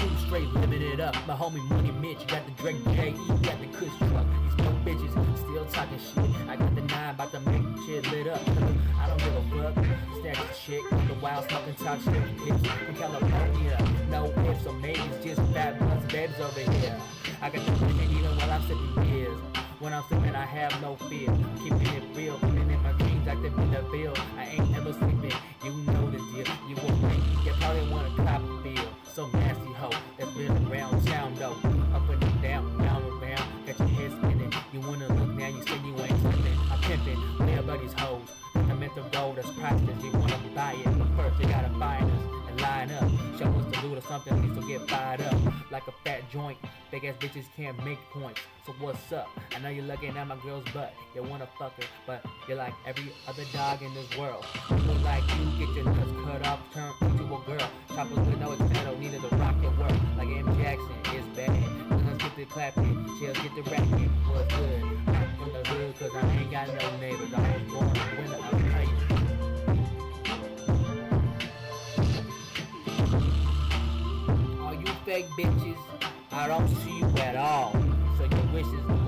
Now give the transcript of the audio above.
crew straight it up. My homie Money Mitch got the Drake J, E got the Kush truck. These broke bitches still talking shit. I got the nine about to make shit lit up. I don't give a fuck. Snatch the chick, the wild smoking talk shit. Hips from California, no ifs or maybes, just fat butts, babes over here. I got the women even while I'm sipping beers. When I'm sleeping, I have no fear. Keeping it real, putting in my dreams like the the bill. I ain't ever sleeping, hoe that's been around town though. Up and down, down and round, got your head spinning. You wanna look now, you say you ain't slipping. I'm pimping, where buddies hoes. I meant the gold that's priceless. You wanna buy it, but first you gotta find us and line up. Show us the loot or something, at least we'll get fired up. Like a fat joint, big ass bitches can't make points. So what's up? I know you're looking at my girl's butt. You wanna fuck her, but you're like every other dog in this world. People like you get your nuts cut off, turn into a girl. Choppers with no extendo, needed to rock your work. Like M. Jackson, it's bad. Let's get the clapping, shells get the racking. What's good? I'm from the hood, cause I ain't got no neighbors. I fake bitches. I don't see you at all. So your wishes